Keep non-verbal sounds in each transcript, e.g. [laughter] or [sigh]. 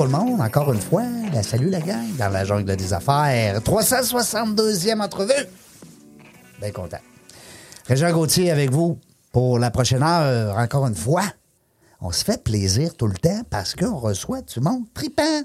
Tout le monde, encore une fois. Ben, salut la gang dans la jungle des affaires. 362e entrevue. Bien content. Régent Gauthier avec vous pour la prochaine heure, encore une fois. On se fait plaisir tout le temps parce qu'on reçoit du monde tripant.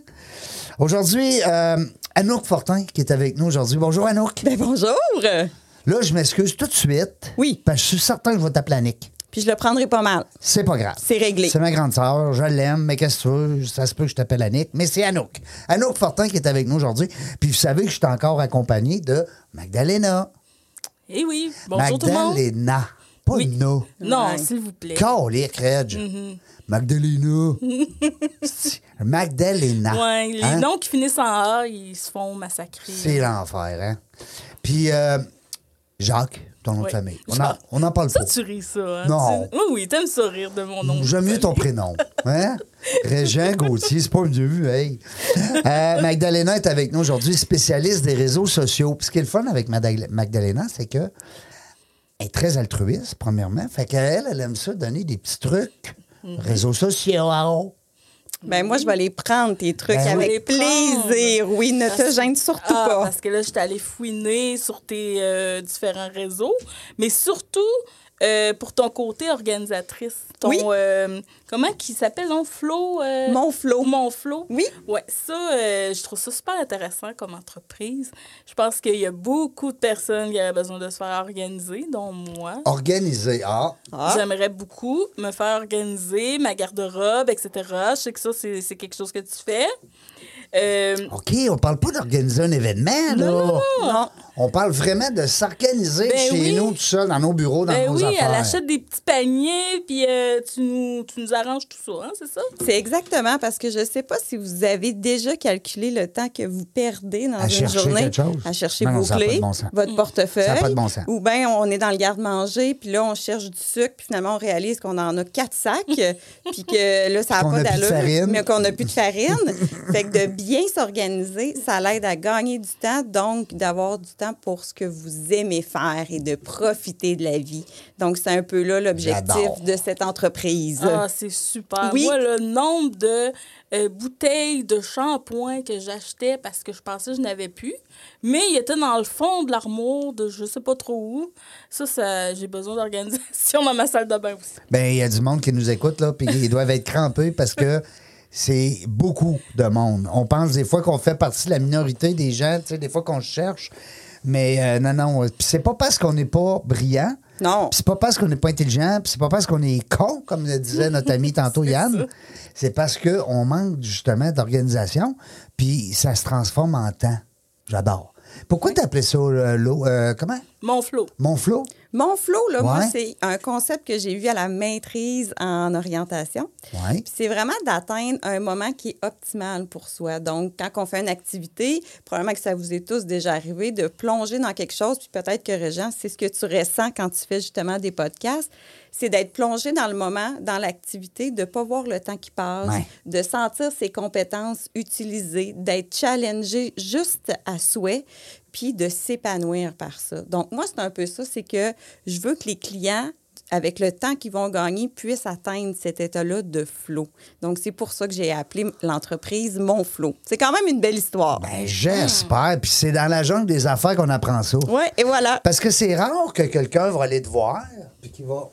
Aujourd'hui, euh, Anouk Fortin qui est avec nous aujourd'hui. Bonjour Anouk. Ben bonjour! Là, je m'excuse tout de suite. Oui. Parce que je suis certain que je vais t'appeler. Puis je le prendrai pas mal. C'est pas grave. C'est réglé. C'est ma grande sœur, je l'aime, mais qu'est-ce que tu veux? Ça se peut que je t'appelle Annick, mais c'est Anouk. Anouk Fortin qui est avec nous aujourd'hui. Puis vous savez que je suis encore accompagné de Magdalena. Eh oui, bonjour tout le monde. Magdalena. Pas Oui. no. Non, Ouais. s'il vous plaît. Calique, Reg. Mm-hmm. Magdalena. [laughs] Magdalena. Ouais, les Hein? noms qui finissent en A, ils se font massacrer. C'est l'enfer, hein? Puis euh, Jacques, ton nom de famille. On en, Jacques. on en parle Ça, pas. tu ris ça. Hein? Non. Tu- Oui, oui, t'aimes ça rire de mon nom. J'aime mieux ton prénom. Hein? [laughs] Régent Gauthier, c'est pas mieux, hey. Euh, Magdalena est avec nous aujourd'hui, spécialiste des réseaux sociaux. Puis ce qui est le fun avec Magdalena, c'est que elle est très altruiste, premièrement. Fait qu'elle, elle aime ça donner des petits trucs. Mhm. Réseaux sociaux. Ben moi, je vais les prendre, tes trucs, Ben avec plaisir. Oui, ne te gêne surtout Ah, pas. Parce que là, j'étais allée fouiner sur tes euh, différents réseaux, mais surtout euh, pour ton côté organisatrice. Ton, Oui. euh, comment qui s'appelle, non? Flo? euh, Mon Flo. Mon Flo? Oui. Ouais, ça, euh, je trouve ça super intéressant comme entreprise. Je pense qu'il y a beaucoup de personnes qui auraient besoin de se faire organiser, dont moi. Organisé. Ah. Ah. J'aimerais beaucoup me faire organiser ma garde-robe, etc. Je sais que ça, c'est c'est quelque chose que tu fais. Euh, OK, on parle pas d'organiser un événement, là. Non. On parle vraiment de s'organiser Ben chez oui. nous, tout seul, dans nos bureaux, dans ben nos oui, affaires. elle achète des petits paniers, puis euh, tu, nous, tu nous arranges tout ça, hein, c'est ça? C'est exactement parce que je ne sais pas si vous avez déjà calculé le temps que vous perdez dans À une chercher journée quelque chose? à chercher Non, non, vos clés, bon votre portefeuille. Ça a pas de bon sens. Ou bien on est dans le garde-manger, puis là, on cherche du sucre, puis finalement, on réalise qu'on en a quatre sacs, [laughs] puis que là, ça n'a pas d'allure, farine. mais qu'on n'a plus de farine. [laughs] fait que de bien s'organiser, ça l'aide à gagner du temps, donc d'avoir du temps pour ce que vous aimez faire et de profiter de la vie. Donc, c'est un peu là l'objectif J'adore. de cette entreprise. Ah, c'est super. Oui. Moi, le nombre de euh, bouteilles de shampoing que j'achetais parce que je pensais que je n'avais plus, mais il était dans le fond de l'armoire de je sais pas trop où. Ça, ça j'ai besoin d'organisation [laughs] dans ma salle de bain aussi. Ben, il y a du monde qui nous écoute, là, puis ils doivent être crampés parce que c'est beaucoup de monde. On pense des fois qu'on fait partie de la minorité des gens, tu sais, des fois qu'on se cherche. Mais euh, non, non. Puis c'est pas parce qu'on n'est pas brillant. Non. Puis c'est pas parce qu'on n'est pas intelligent. Puis c'est pas parce qu'on est con, comme le disait notre ami [laughs] tantôt Yann. C'est parce qu'on manque justement d'organisation. Puis ça se transforme en temps. J'adore. Pourquoi t'appelais ça euh, l'eau? euh, comment? Mon flot. Mon flot? Mon flow, là, moi, Ouais. c'est un concept que j'ai vu à la maîtrise en orientation. Oui. Puis c'est vraiment d'atteindre un moment qui est optimal pour soi. Donc, quand on fait une activité, probablement que ça vous est tous déjà arrivé de plonger dans quelque chose, puis peut-être que Régent, c'est ce que tu ressens quand tu fais justement des podcasts, c'est d'être plongé dans le moment, dans l'activité, de ne pas voir le temps qui passe, Ouais. de sentir ses compétences utilisées, d'être challengé juste à souhait, puis de s'épanouir par ça. Donc, moi, c'est un peu ça, c'est que je veux que les clients avec le temps qu'ils vont gagner, puissent atteindre cet état-là de flow. Donc, c'est pour ça que j'ai appelé l'entreprise Mon Flow. C'est quand même une belle histoire. Ben, j'espère. Puis c'est dans la jungle des affaires qu'on apprend ça. Oui, et voilà. Parce que c'est rare que quelqu'un va aller te voir puis qu'il va.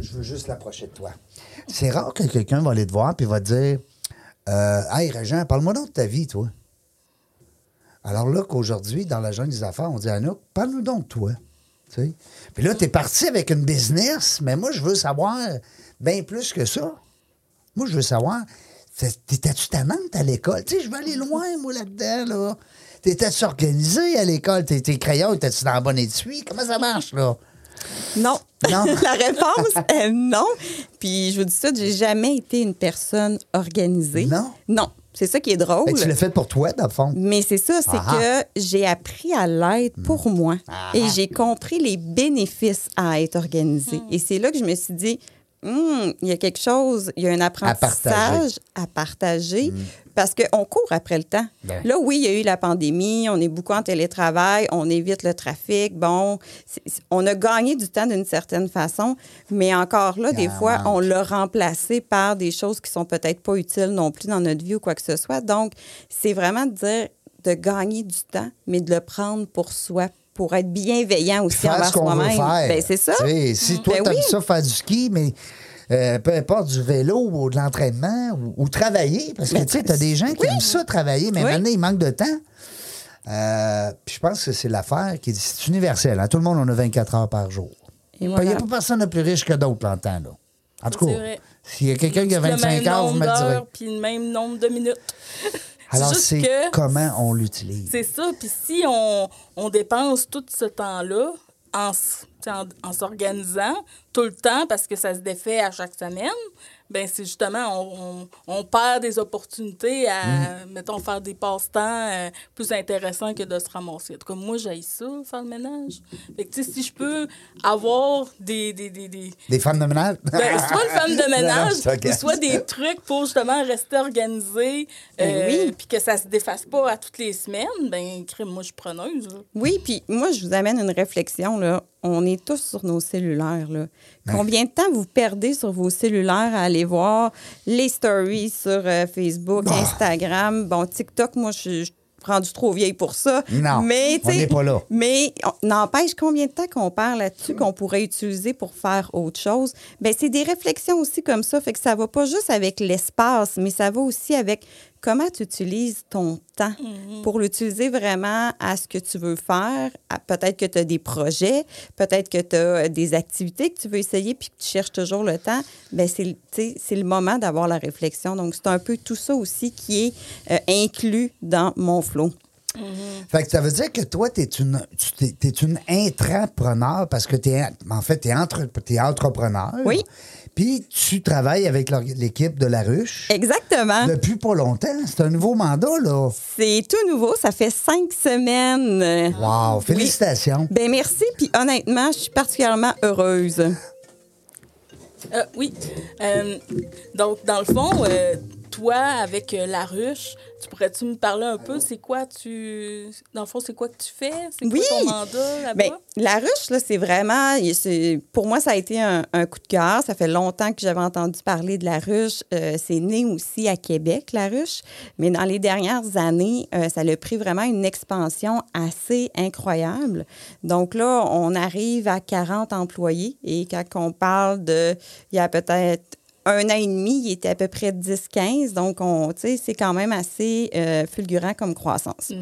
Je veux juste l'approcher de toi. C'est rare que quelqu'un va aller te voir puis va te dire euh, Hey, Régent, parle-moi donc de ta vie, toi. Alors là, qu'aujourd'hui, dans la jungle des affaires, on dit Anouk, parle-nous donc de toi. Puis là, tu es parti avec une business, mais moi, je veux savoir bien plus que ça. Moi, je veux savoir, T'étais-tu tannante à l'école? Tu sais, je veux aller loin, moi, là-dedans, là. T'étais-tu organisé à l'école? Tes, tes crayons, étais-tu dans la bonne étui? Comment ça marche, là? Non. Non. [laughs] la réponse est non. Puis je vous dis ça, j'ai jamais été une personne organisée. Non? Non. C'est ça qui est drôle. Que tu l'as fait pour toi, dans le fond. Mais c'est ça, c'est Ah. que j'ai appris à l'être pour moi. Ah. Et j'ai compris les bénéfices à être organisé. Et c'est là que je me suis dit, Hum, il y a quelque chose, il y a un apprentissage à partager. Parce qu'on court après le temps. Ben. Là, oui, il y a eu la pandémie, on est beaucoup en télétravail, on évite le trafic. Bon, on a gagné du temps d'une certaine façon, mais encore là, des en fois, on l'a remplacé par des choses qui sont peut-être pas utiles non plus dans notre vie ou quoi que ce soit. Donc, c'est vraiment de dire de gagner du temps, mais de le prendre pour soi, pour être bienveillant aussi faire envers ce qu'on veut soi-même. faire. Ben, c'est ça. Tu si toi, Ben t'aimes oui. ça faire du ski, mais euh, peu importe du vélo ou de l'entraînement ou, ou travailler, parce que Ben, tu sais, t'as des gens qui aiment ça travailler, mais Oui. maintenant, il manque de temps. Euh, puis je pense que c'est l'affaire qui est, c'est universel. hein. Tout le monde, on a 24 heures par jour. Il n'y a pas personne de plus riche que d'autres en temps, là. En tout cas, s'il y a quelqu'un qui a le 25 même heures, vous me direz. puis le même nombre de minutes. [laughs] Alors, c'est comment on l'utilise. C'est ça. Puis si on, on dépense tout ce temps-là en, en, en s'organisant tout le temps parce que ça se défait à chaque semaine, ben c'est justement, on, on, on perd des opportunités à, Mm. mettons, faire des passe-temps euh, plus intéressants que de se ramasser. En tout cas, moi, j'ai ça, faire le ménage. Fait que, tu sais, si je peux avoir des... des, des, des Des femmes de ménage? ben, soit une femme de [laughs] Non, non, ménage, ou soit des trucs pour justement rester organisé, Ben euh, oui. puis que ça se défasse pas à toutes les semaines, ben, crime, moi, je suis preneuse. là. Oui, puis moi, je vous amène une réflexion. Là. On est tous sur nos cellulaires. Là. Combien de temps vous perdez sur vos cellulaires à aller voir les stories sur euh, Facebook, Ah. Instagram? Bon, TikTok, moi, je suis rendue trop vieille pour ça. Non, mais, on n'est pas là. Mais n'empêche combien de temps qu'on perd là-dessus qu'on pourrait utiliser pour faire autre chose? Ben c'est des réflexions aussi comme ça, fait que ça va pas juste avec l'espace, mais ça va aussi avec comment tu utilises ton temps pour l'utiliser vraiment à ce que tu veux faire? À- Peut-être que tu as des projets, peut-être que tu as des activités que tu veux essayer puis que tu cherches toujours le temps. Ben c'est le- moment d'avoir la réflexion. Donc c'est un peu tout ça aussi qui est euh, inclus dans mon flow. Fait que ça veut dire que toi, tu es une, tu t'es- t'es une intrapreneur parce que tu es, en fait, tu es, entrepreneur. Oui. Puis tu travailles avec l'équipe de La Ruche Exactement. depuis pas longtemps. C'est un nouveau mandat, là. C'est tout nouveau, ça fait cinq semaines. Wow, félicitations. Ben merci, puis honnêtement, je suis particulièrement heureuse. Euh, oui. Euh, donc, dans le fond, euh, toi, avec euh, la ruche, tu pourrais-tu me parler un peu? C'est quoi tu. Dans le fond, c'est quoi que tu fais? C'est Oui. quoi ton mandat là-bas? Ben, la ruche, là, c'est vraiment. c'est- Pour moi, ça a été un, un coup de cœur. Ça fait longtemps que j'avais entendu parler de la ruche. Euh, c'est né aussi à Québec, la ruche. Mais dans les dernières années, euh, ça a pris vraiment une expansion assez incroyable. Donc là, on arrive à 40 employés. Et quand on parle de. Il y a peut-être un an et demi, il était à peu près 10-15. Donc, c'est quand même assez euh, fulgurant comme croissance.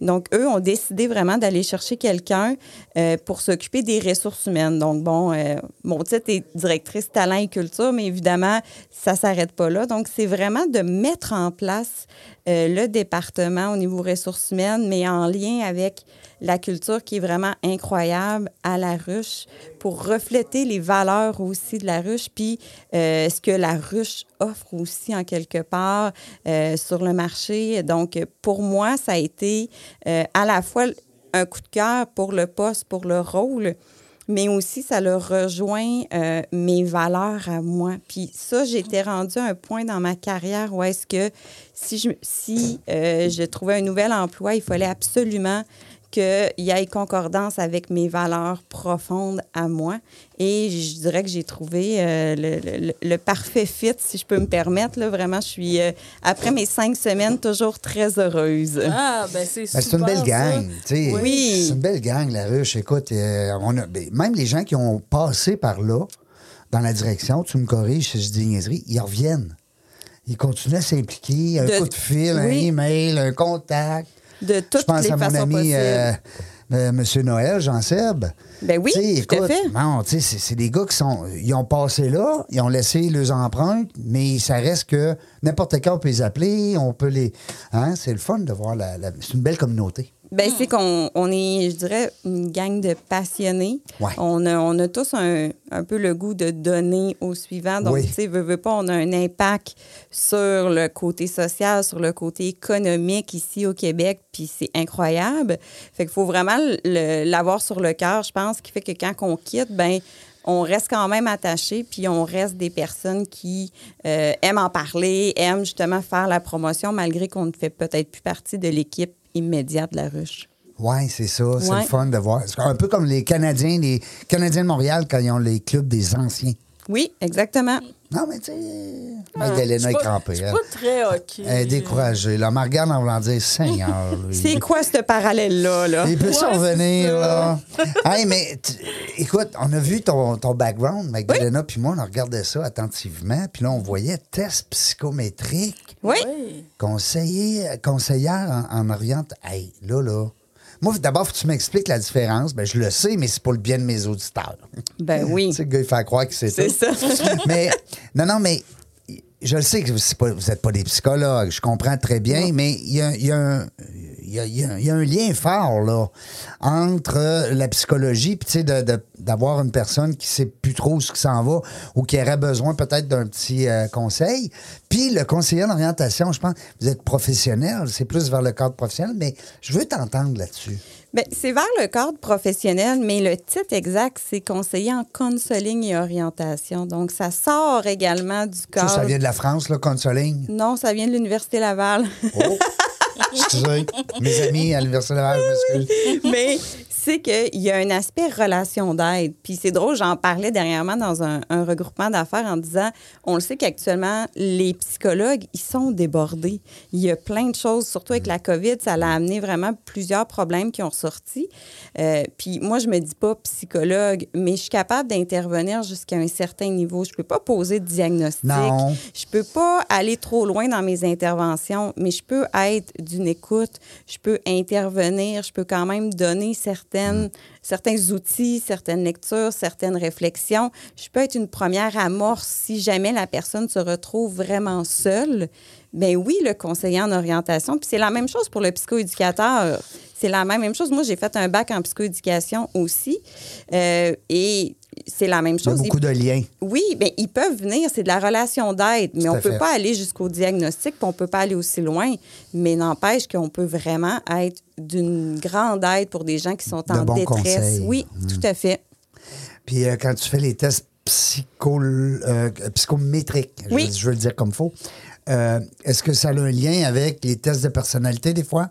Donc, eux ont décidé vraiment d'aller chercher quelqu'un euh, pour s'occuper des ressources humaines. Donc, bon, euh, mon titre est directrice talent et culture, mais évidemment, ça ne s'arrête pas là. Donc, c'est vraiment de mettre en place le département au niveau ressources humaines, mais en lien avec la culture qui est vraiment incroyable à la ruche pour refléter les valeurs aussi de la ruche, puis euh, ce que la ruche offre aussi en quelque part euh, sur le marché. Donc, pour moi, ça a été euh, à la fois un coup de cœur pour le poste, pour le rôle, mais aussi ça le rejoint mes valeurs à moi. Puis ça, j'étais rendue à un point dans ma carrière où est-ce que si je, si, je trouvais un nouvel emploi, il fallait absolument qu'il y ait concordance avec mes valeurs profondes à moi. Et je dirais que j'ai trouvé euh, le, le- le parfait fit, si je peux me permettre. Là. Vraiment, je suis, euh, après mes cinq semaines, toujours très heureuse. Ah, ben c'est Ben, super. c'est une belle gang. tu sais. Oui. C'est une belle gang, la ruche. Écoute, euh, on a, ben, même les gens qui ont passé par là, dans la direction, tu me corriges si je dis niaiserie, ils reviennent. Ils continuent à s'impliquer. Un De- coup de fil, un oui. email, un contact. De toutes je pense les à mon ami euh, euh, Monsieur Noël, Jean-Seb. Ben oui, Tu sais, tout à fait. Non, c'est c'est des gars qui sont. Ils ont passé là, ils ont laissé leurs empreintes, mais ça reste que n'importe quand on peut les appeler, on peut les. Hein, c'est le fun de voir la. la- c'est une belle communauté. Ben, c'est qu'on on est, je dirais, une gang de passionnés. Ouais. On, a, on a tous un, un peu le goût de donner au suivant. Donc, Oui. tu sais, veux, veux pas, on a un impact sur le côté social, sur le côté économique ici au Québec, puis c'est incroyable. Fait qu'il faut vraiment l'avoir sur le cœur, je pense, qui fait que quand on quitte, ben on reste quand même attaché, puis on reste des personnes qui euh, aiment en parler, aiment justement faire la promotion, malgré qu'on ne fait peut-être plus partie de l'équipe immédiate de la ruche. Oui, c'est ça. C'est Ouais. le fun de voir. C'est un peu comme les Canadiens, les Canadiens de Montréal quand ils ont les clubs des anciens. Oui, exactement. Non, mais tu sais, Magdalena Je est crampée. Je suis Elle, pas très hockey. elle est découragée. Là, me regarde en voulant dire Seigneur. [laughs] lui. C'est quoi ce parallèle-là? Là? Il peut s'en revenir, là. hey, mais tu- écoute, on a vu ton, ton background, Magdalena, puis moi, on regardait ça attentivement, puis là, on voyait test psychométrique, Oui. Oui. conseiller, conseillère en, en oriente. Hey, là, là. Moi, d'abord, faut que tu m'expliques la différence. Ben, je le sais, mais c'est pour le bien de mes auditeurs. Ben oui. [laughs] Tu sais, le gars, il fait croire que c'est C'est tout. ça. [laughs] mais, non, non, mais je le sais que vous n'êtes pas des psychologues, je comprends très bien, mais il y a, il y a un. Il y, a, y y un lien fort là, entre la psychologie puis tu sais, de- de- d'avoir une personne qui sait plus trop ce qui s'en va ou qui aurait besoin peut-être d'un petit euh, conseil. Puis le conseiller en orientation, je pense, vous êtes professionnel, c'est plus vers le cadre professionnel, mais je veux t'entendre là-dessus. Ben, c'est vers le cadre professionnel, mais le titre exact, c'est conseiller en counseling et orientation. Donc, ça sort également du Ça, cadre. ça vient de la France, là, Consoling. Non, ça vient de l'Université Laval. Oh. [laughs] Excusez, mes amis à l'Université Laval, je m'excuse. mais c'est qu'il y a un aspect relation d'aide. Puis c'est drôle, j'en parlais dernièrement dans un, un regroupement d'affaires en disant, on le sait qu'actuellement, les psychologues, ils sont débordés. Il y a plein de choses, surtout avec la COVID, ça l'a amené vraiment plusieurs problèmes qui ont sorti. Euh, puis moi, je me dis pas psychologue, mais je suis capable d'intervenir jusqu'à un certain niveau. Je peux pas poser de diagnostic. Non. Je peux pas aller trop loin dans mes interventions, mais je peux être d'une écoute, je peux intervenir, je peux quand même donner certaines, certains outils, certaines lectures, certaines réflexions. Je peux être une première amorce si jamais la personne se retrouve vraiment seule. Ben oui, le conseiller en orientation. Puis c'est la même chose pour le psychoéducateur. C'est la même, même chose. Moi, j'ai fait un bac en psychoéducation aussi. Euh, et c'est la même Il y a chose. beaucoup de liens. Oui, bien, ils peuvent venir, c'est de la relation d'aide, mais on ne peut fait. pas aller jusqu'au diagnostic, puis on ne peut pas aller aussi loin. Mais n'empêche qu'on peut vraiment être d'une grande aide pour des gens qui sont De en détresse. conseils. Oui, tout à fait. Puis euh, quand tu fais les tests psycho, euh, psychométriques, je- Oui. je, veux le dire comme faut, euh, est-ce que ça a un lien avec les tests de personnalité des fois?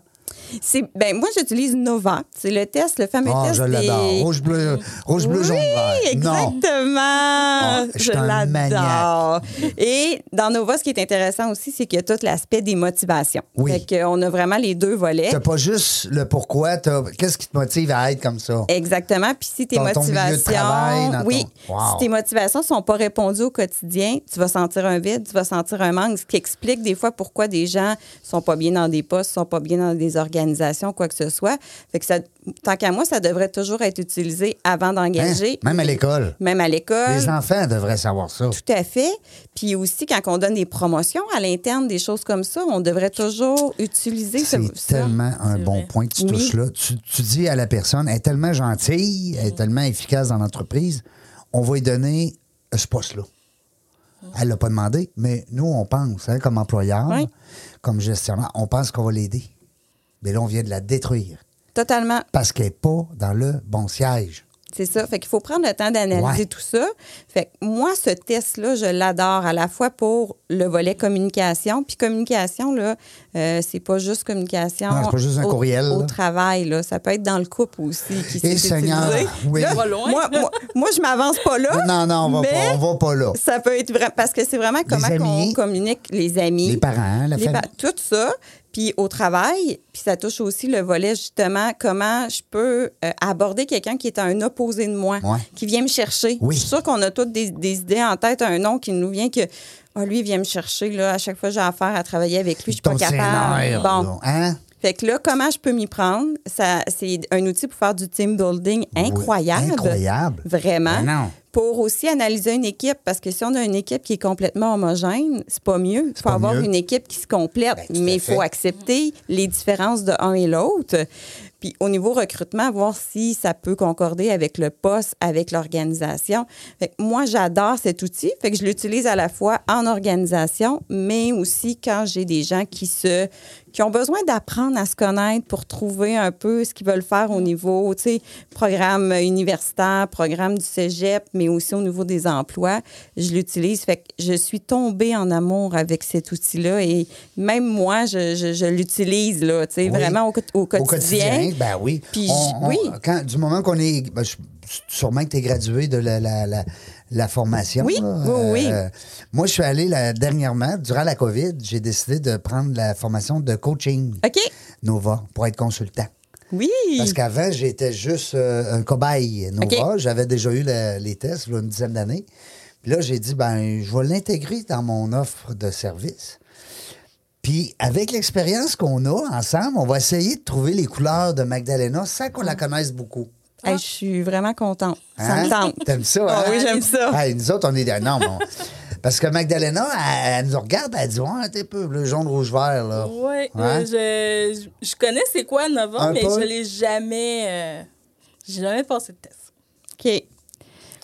C'est, ben, moi, j'utilise Nova. C'est le test, le fameux Ah, test je des... Rouge, bleu, rouge, bleu, jaune, vert. Oui, Non. exactement. je je l'adore. Et dans Nova, ce qui est intéressant aussi, c'est qu'il y a tout l'aspect des motivations. Oui. Fait qu'on a vraiment les deux volets. T'as pas juste le pourquoi, qu'est-ce qui te motive à être comme ça? Exactement. Puis si tes Dans ton motivations, travail, dans ton- oui, Wow. si tes motivations sont pas répondues au quotidien, tu vas sentir un vide, tu vas sentir un manque, ce qui explique des fois pourquoi des gens sont pas bien dans des postes, sont pas bien dans des organisations, quoi que ce soit. Fait que ça, tant qu'à moi, ça devrait toujours être utilisé avant Hein? d'engager. Même à l'école. Même à l'école. Les enfants devraient savoir ça. Tout à fait. Puis aussi, quand on donne des promotions à l'interne, des choses comme ça, on devrait toujours utiliser ce, C'est ça. tellement un bon point que tu Oui. touches là. Tu, tu dis à la personne, elle est tellement gentille, elle est tellement efficace dans l'entreprise, on va lui donner ce poste-là. Elle l'a pas demandé, mais nous, on pense, hein, comme employeur, Oui. comme gestionnaire, on pense qu'on va l'aider. Mais là, on vient de la détruire Totalement. parce qu'elle n'est pas dans le bon siège. C'est ça. Fait qu'il faut prendre le temps d'analyser Ouais. tout ça. Fait que moi, ce test-là, je l'adore à la fois pour le volet communication. Puis communication, là, euh, c'est pas juste communication. Non, c'est pas juste un au, courriel, Au travail, là. Ça peut être dans le couple aussi. Qui Et Seigneur, oui. Là, loin. Moi, moi, moi, je m'avance pas là. Non, non, on va, mais pas, on va pas là. Ça peut être vrai parce que c'est vraiment comment amis. on communique les amis, Les parents, la famille. pa- tout ça. Puis au travail, puis ça touche aussi le volet justement comment je peux euh, aborder quelqu'un qui est un opposé de moi, Ouais. qui vient me chercher. Oui. Je suis sûre qu'on a toutes des, des idées en tête, un nom qui nous vient que ah, lui il vient me chercher là, à chaque fois j'ai affaire à travailler avec lui, je suis pas capable. Bon, hein? Fait que là, comment je peux m'y prendre? Ça, c'est un outil pour faire du team building incroyable. Incroyable. Vraiment. Ben non. Pour aussi analyser une équipe, parce que si on a une équipe qui est complètement homogène, c'est pas mieux. Il faut avoir mieux. une équipe qui se complète, Ben, mais il faut accepter les différences de un et l'autre. Puis au niveau recrutement, voir si ça peut concorder avec le poste, avec l'organisation. Fait que moi, j'adore cet outil. Fait que je l'utilise à la fois en organisation, mais aussi quand j'ai des gens qui se qui ont besoin d'apprendre à se connaître pour trouver un peu ce qu'ils veulent faire au niveau, tu sais, programme universitaire, programme du cégep, mais aussi au niveau des emplois. Je l'utilise. Fait que je suis tombée en amour avec cet outil-là et même moi, je, je- je l'utilise, là, tu sais, Oui. vraiment au, co- au Au quotidien. quotidien, ben oui. Puis On- on- oui. quand- du moment qu'on est. ben, je- sûrement que tu es gradué de la, la, la, la formation. Oui, là. oui, oui. Euh, moi, je suis allé là, dernièrement, durant la COVID, j'ai décidé de prendre la formation de coaching OK. Nova pour être consultant. Oui. Parce qu'avant, j'étais juste euh, un cobaye Nova. J'avais déjà eu le- les tests il y a une dizaine d'années. Puis là, j'ai dit, ben, je vais l'intégrer dans mon offre de service. Puis, avec l'expérience qu'on a ensemble, on va essayer de trouver les couleurs de Magdalena sans qu'on la connaisse beaucoup. Hey, je suis vraiment contente. Ça Hein? me tente. T'aimes ça, Ah hein? oui, j'aime ça. Hey, nous autres, on est des. Non, bon. Parce que Magdalena, elle, elle nous regarde, elle dit, ouais, t'es peu, le jaune, rouge, vert, là. Oui, Hein? je, je, je connais c'est quoi Nova, Un mais peu. je l'ai jamais. euh, j'ai jamais passé de test. OK.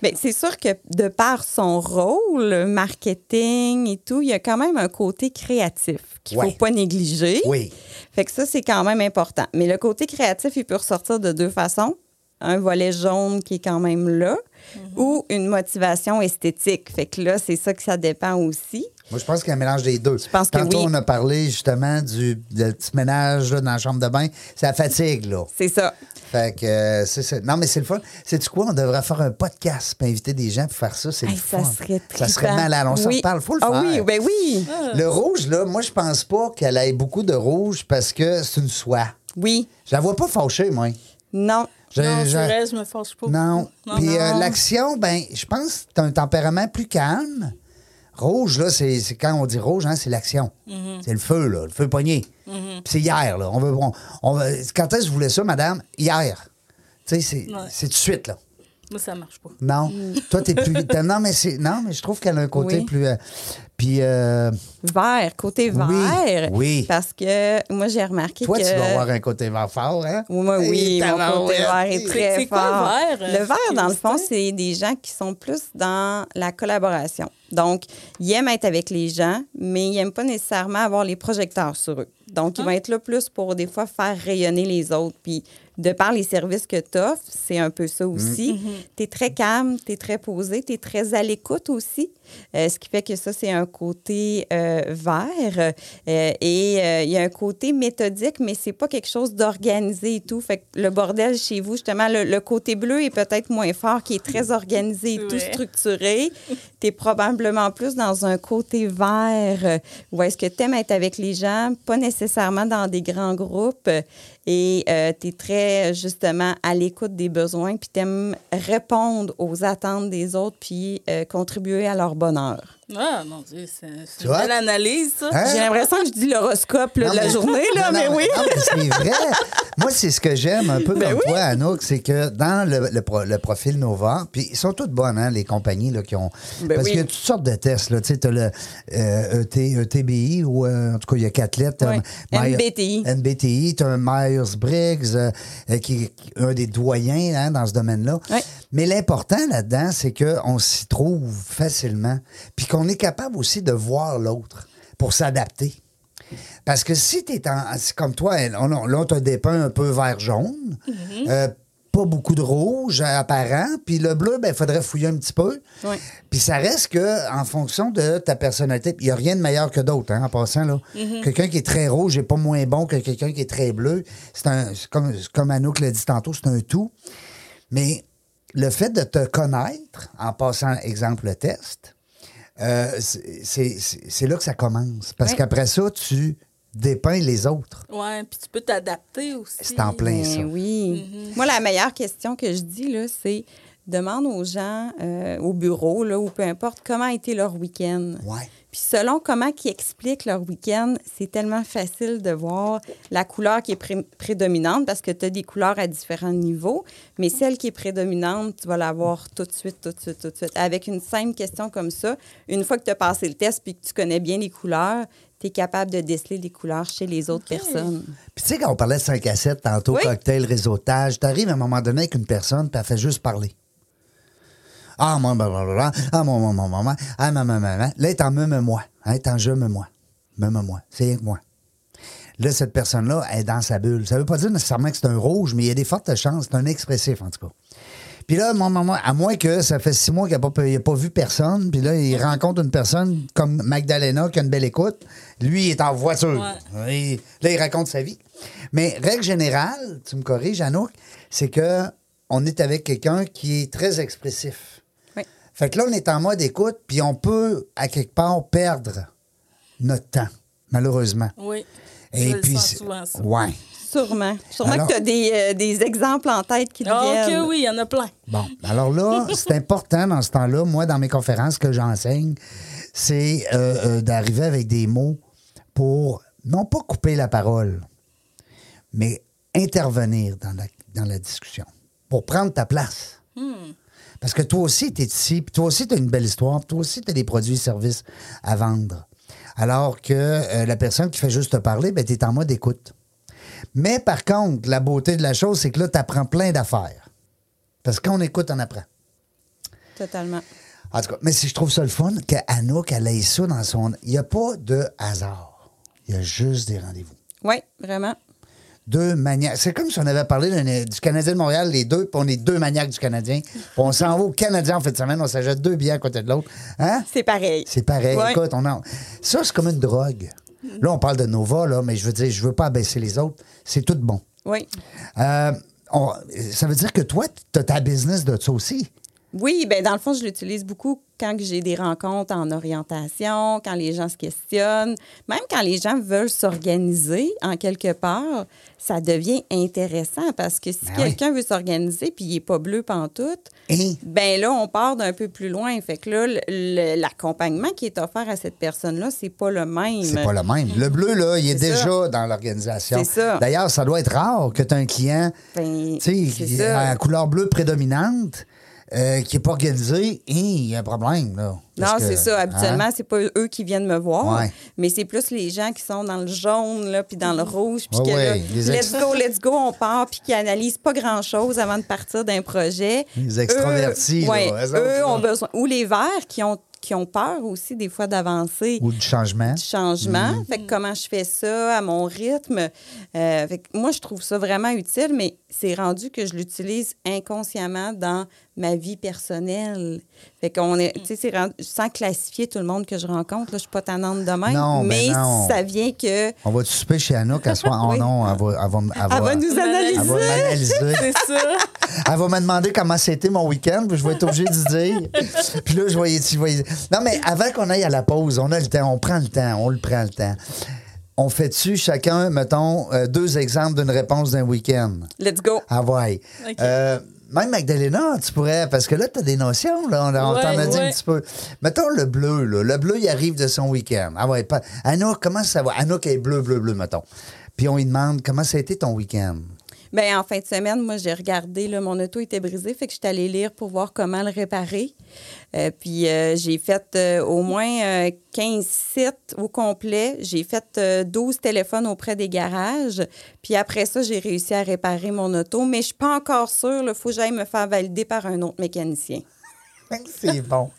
Bien, c'est sûr que de par son rôle, marketing et tout, il y a quand même un côté créatif qu'il ne Ouais. faut pas négliger. Oui. Fait que ça, c'est quand même important. Mais le côté créatif, il peut ressortir de deux façons. Un volet jaune qui est quand même là ou une motivation esthétique. Fait que là, c'est ça que ça dépend aussi. Moi, je pense qu'il y a un mélange des deux. Je pense que Tantôt, oui. on a parlé justement du petit ménage là, dans la chambre de bain. Ça fatigue, là. C'est ça. Fait que euh, c'est ça. Non, mais c'est le fun. Sais-tu quoi? On devrait faire un podcast pour inviter des gens pour faire ça. C'est Hey, le ça fun. serait Ça serait malade. On s'en Oui. reparle. Faut le ah faire. oui, ben oui. Le rouge, là, moi, je pense pas qu'elle ait beaucoup de rouge parce que c'est une soie. Oui. Je la vois pas fâchée, moi. Non. Je- non, je- vrai, je me fâche pas. Non. Non, Puis euh, l'action, ben, je pense que tu un tempérament plus calme. Rouge, là, c'est quand on dit rouge, hein, c'est l'action. Mm-hmm. C'est le feu, là, le feu pogné. Puis c'est hier, là. On veut, on, on veut- quand est-ce que vous voulez ça, madame? Hier. Tu sais, c'est Ouais. tout de suite, là. Moi, ça marche pas. Non. Toi, t'es plus. [laughs] non, mais. Non, mais je trouve qu'elle a un côté Oui. plus. euh, puis euh, Vert, côté vert. oui. Parce que moi, j'ai remarqué toi, que. tu vas avoir un côté vert fort, hein? Moi, oui, mon côté vert est très c'est quoi fort. le vert, euh, Le vert, dans le fond, c'est des gens qui sont plus dans la collaboration. Donc, ils aiment être avec les gens, mais ils n'aiment pas nécessairement avoir les projecteurs sur eux. Donc, ils vont être là plus pour, des fois, faire rayonner les autres. Puis, de par les services que tu offres, c'est un peu ça aussi. Tu es très calme, tu es très posé, tu es très à l'écoute aussi. Euh, ce qui fait que ça, c'est un côté euh, vert. Euh, et euh, il y a un côté méthodique, mais c'est pas quelque chose d'organisé et tout. Fait que le bordel chez vous, justement, le, le côté bleu est peut-être moins fort, qui est très organisé et C'est tout structuré. tu es probablement plus dans un côté vert euh, où est-ce que tu aimes être avec les gens, pas nécessairement dans des grands groupes. euh, Et tu es très, justement, à l'écoute des besoins, puis tu aimes répondre aux attentes des autres, puis euh, contribuer à leur bonheur. Ah, mon Dieu, c'est une vois? belle analyse, ça. Hein? J'ai l'impression que je dis l'horoscope là, de la mais- journée, là, Non, mais non, oui. non, mais c'est vrai. Moi, c'est ce que j'aime un peu Ben comme oui. toi, Anouk, c'est que dans le, le pro- le profil Nova, puis ils sont toutes bonnes, hein, les compagnies là, qui ont. Ben parce oui. qu'il y a toutes sortes de tests. Tu sais, tu as le euh, ET, ETBI, ou euh, en tout cas, il y a quatre lettres. Ouais. Meyer- MBTI. MBTI, tu as un Myers-Briggs, euh, euh, qui est un des doyens hein, dans ce domaine-là. Mais l'important là-dedans, c'est qu'on s'y trouve facilement, puis qu'on est capable aussi de voir l'autre pour s'adapter. Parce que si tu es comme toi, on, là, on t'a dépeint un peu vert-jaune, euh, pas beaucoup de rouge apparent, puis le bleu, ben, il faudrait fouiller un petit peu. Oui. Puis ça reste que en fonction de ta personnalité, il n'y a rien de meilleur que d'autres, hein, en passant. là. Quelqu'un qui est très rouge n'est pas moins bon que quelqu'un qui est très bleu. C'est un, comme, comme Anouk l'a dit tantôt, c'est un tout. Mais le fait de te connaître, en passant, exemple, le test, euh, c'est- c'est c'est- c'est là que ça commence. Parce Ouais. qu'après ça, tu dépeins les autres. Ouais, puis tu peux t'adapter aussi. C'est en plein Ben ça. oui. Moi, la meilleure question que je dis, là, c'est demande aux gens euh, au bureau, là, ou peu importe, comment a été leur week-end? Ouais. Puis selon comment ils expliquent leur week-end, c'est tellement facile de voir la couleur qui est pré- prédominante parce que tu as des couleurs à différents niveaux, mais celle qui est prédominante, tu vas la voir tout de suite, tout de suite, tout de suite. Avec une simple question comme ça, une fois que tu as passé le test puis que tu connais bien les couleurs, tu es capable de déceler les couleurs chez les autres personnes. Puis tu sais, quand on parlait de 5 à 7 tantôt, Oui. cocktail, réseautage, t'arrives à un moment donné avec une personne, puis elle fait juste parler. Ah, moi, blablabla. Ah, moi, moi, moi, moi, moi. Ah, maman, maman. Là, elle est en me, moi. Elle est en je, me, moi. Me, moi. C'est rien que moi. Là, cette personne-là, elle est dans sa bulle. Ça veut pas dire nécessairement que c'est un rouge, mais il y a des fortes chances. C'est un expressif, en tout cas. Puis là, moi, moi, moi, à moins que ça fait six mois qu'il n'a pas, pas vu personne, puis là, il rencontre une personne comme Magdalena qui a une belle écoute. Lui, il est en voiture. Et là, il raconte sa vie. Mais règle générale, tu me corriges, Anouk, c'est que on est avec quelqu'un qui est très expressif. Fait que là, on est en mode écoute, puis on peut, à quelque part, perdre notre temps, malheureusement. Oui. Et je puis, le sens c'est- souvent, ça. ouais. Sûrement. Sûrement Alors- que tu as des, euh, des exemples en tête qui te Ah, viennent. ok, oui, il y en a plein. Bon, alors là, [laughs] c'est important dans ce temps-là, moi, dans mes conférences que j'enseigne, c'est euh, euh, d'arriver avec des mots pour non pas couper la parole, mais intervenir dans la, dans la discussion, pour prendre ta place. Parce que toi aussi, tu es ici, puis toi aussi, tu as une belle histoire, puis toi aussi, tu as des produits et services à vendre. Alors que euh, la personne qui fait juste te parler, ben, tu es en mode écoute. Mais par contre, la beauté de la chose, c'est que là, tu apprends plein d'affaires. Parce que quand on écoute, on apprend. Totalement. En tout cas, mais si je trouve ça le fun, qu'Anouk, elle ait ça dans son. Il n'y a pas de hasard. Il y a juste des rendez-vous. Oui, vraiment. Deux maniaques. C'est comme si on avait parlé du Canadien de Montréal, les deux, puis on est deux maniaques du Canadien. Puis on s'en va au Canadien en fin de semaine, on s'achète deux billets à côté de l'autre. Hein? C'est pareil. C'est pareil. Ouais. Écoute, on en- ça, c'est comme une drogue. Là, on parle de Nova, là, mais je veux dire, je veux pas abaisser les autres. C'est tout bon. Oui. Euh, on- ça veut dire que toi, tu as ta business de ça aussi. Oui, ben dans le fond, je l'utilise beaucoup quand j'ai des rencontres en orientation, quand les gens se questionnent, même quand les gens veulent s'organiser en quelque part, ça devient intéressant parce que si Ben oui. quelqu'un veut s'organiser puis il n'est pas bleu pantoute, Et ben là, on part d'un peu plus loin. Fait que là, l'accompagnement qui est offert à cette personne-là, c'est pas le même. c'est pas le même. Le bleu, là, il est, ça. déjà dans l'organisation. C'est ça. D'ailleurs, ça doit être rare que tu as un client Ben, tu sais, c'est qui ça. a la couleur bleue prédominante, euh, qui n'est pas organisé, et il y a un problème. Là, Non, c'est ça. Habituellement, hein? c'est pas eux qui viennent me voir, Ouais. mais c'est plus les gens qui sont dans le jaune, là, puis dans le rouge, puis Ouais, que let's go, let's go, on part, puis qui analysent pas grand-chose avant de partir d'un projet. Les extravertis, Eux, eux ont besoin. Ou les verts qui ont, qui ont peur aussi, des fois, d'avancer Ou du changement. du changement. Mm-hmm. Fait que comment je fais ça à mon rythme? Euh, fait que moi, je trouve ça vraiment utile, mais c'est rendu que je l'utilise inconsciemment dans ma vie personnelle. Fait qu'on est, tu sais, c'est rendu- sans classifier tout le monde que je rencontre, là, je suis pas tannante de même, Non, ben mais non. ça vient que On va souper chez Anouk à soir. Oh Oui. non, elle va, elle va, elle va- elle va nous analyser. elle va m'analyser. [laughs] C'est ça. Elle va me demander comment c'était mon week-end, puis je vais être obligé de dire. Puis là, je je vais y- Non, mais avant qu'on aille à la pause, on a le temps, on prend le temps, on le prend le temps. On fait-tu chacun, mettons, euh, deux exemples d'une réponse d'un week-end? Let's go. Ah ouais. OK. Euh, même Magdalena, tu pourrais, parce que là, tu as des notions, là, on, Ouais, t'en a dit un petit peu. Mettons le bleu, là. Le bleu, il arrive de son week-end. Ah ouais, pas... Anouk, comment ça va? Anouk est bleu, bleu, bleu, mettons. Puis on lui demande, comment ça a été ton week-end? Ben, en fin de semaine, moi, j'ai regardé, là, mon auto était brisé, fait que j'étais allée lire pour voir comment le réparer. Euh, puis euh, j'ai fait euh, au moins euh, 15 sites au complet. J'ai fait euh, 12 téléphones auprès des garages. Puis après ça, j'ai réussi à réparer mon auto, mais je suis pas encore sûre. Il faut que j'aille me faire valider par un autre mécanicien. [laughs] C'est bon.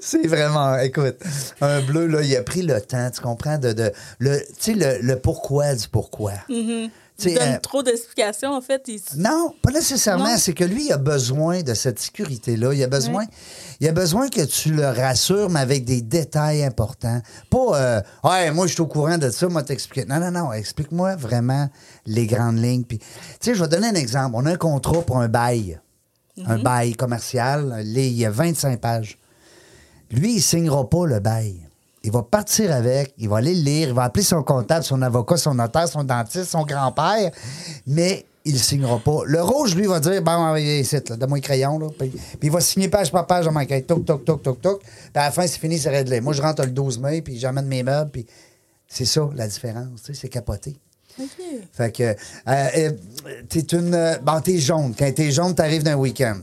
C'est vraiment, écoute, un bleu, là, il a pris le temps, tu comprends, de, de le, tu sais, le, le pourquoi du pourquoi. Sais, Il donne euh, trop d'explications, en fait. Il... Non, pas nécessairement. C'est que lui, il a besoin de cette sécurité-là. Il a besoin, il a besoin que tu le rassures, mais avec des détails importants. Pas, euh, ouais, moi, je suis au courant de ça, moi, t'expliquer. Non, non, non. Explique-moi vraiment les grandes lignes. Puis, tu sais, je vais te donner un exemple. On a un contrat pour un bail, un bail commercial. Il y a 25 pages. Lui, il signera pas le bail. Il va partir avec, il va aller le lire, il va appeler son comptable, son avocat, son notaire, son dentiste, son grand-père, mais il signera pas. Le rouge, lui, va dire Bon, ici, là, donne-moi le crayon. Là. Puis, puis il va signer page par page dans ma cahier. Toc, toc, toc, toc, toc. Puis à la fin, c'est fini, c'est réglé. Moi, je rentre le 12 mai, puis j'amène mes meubles. Puis c'est ça, la différence. Tu sais, c'est capoté. Fait que, euh, euh, t'es une. euh, Bon, t'es jaune. Quand t'es jaune, t'arrives d'un week-end.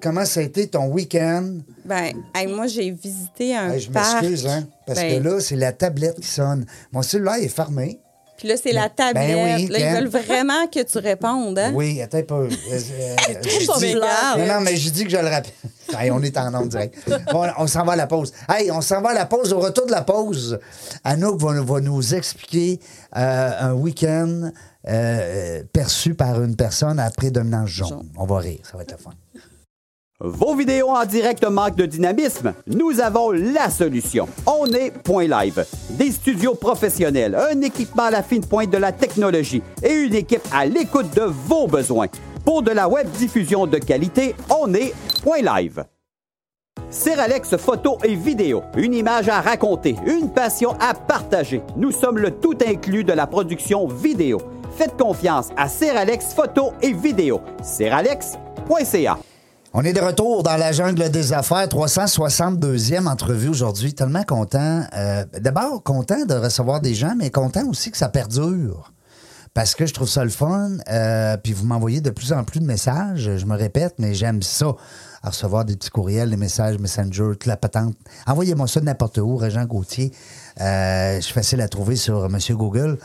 Comment ça a été ton week-end? Ben, hey, moi, j'ai visité un Hey, je parc. m'excuse, hein? Parce Ben, que là, c'est la tablette qui sonne. Mon cellulaire est fermé. Puis là, c'est la Ben tablette. oui, là, ils veulent vraiment que tu répondes, hein? Oui, attends un peu. Euh, euh, [laughs] je dis- non, non, mais je dis que je le rappelle. [laughs] Hey, on est en onde direct. Bon, on s'en va à la pause. Hey, on s'en va à la pause. Au retour de la pause, Anouk va, va nous expliquer euh, un week-end euh, perçu par une personne à prédominance jaune. Jaune. On va rire, ça va être le fun. Vos vidéos en direct manquent de dynamisme? Nous avons la solution. On est Point Live. Des studios professionnels, un équipement à la fine pointe de la technologie et une équipe à l'écoute de vos besoins. Pour de la web diffusion de qualité, on est Point Live. Seralex photo et vidéo, une image à raconter, une passion à partager. Nous sommes le tout inclus de la production vidéo. Faites confiance à Seralex photo et vidéo. Seralex.ca. On est de retour dans la jungle des affaires, 362e entrevue aujourd'hui. Tellement content. euh, D'abord, content de recevoir des gens, mais content aussi que ça perdure. Parce que je trouve ça le fun. euh, puis vous m'envoyez de plus en plus de messages. Je me répète, mais j'aime ça. À recevoir des petits courriels, des messages Messenger, toute la patente. Envoyez-moi ça n'importe où, Régent Gauthier. Euh, je suis facile à trouver sur Monsieur Google.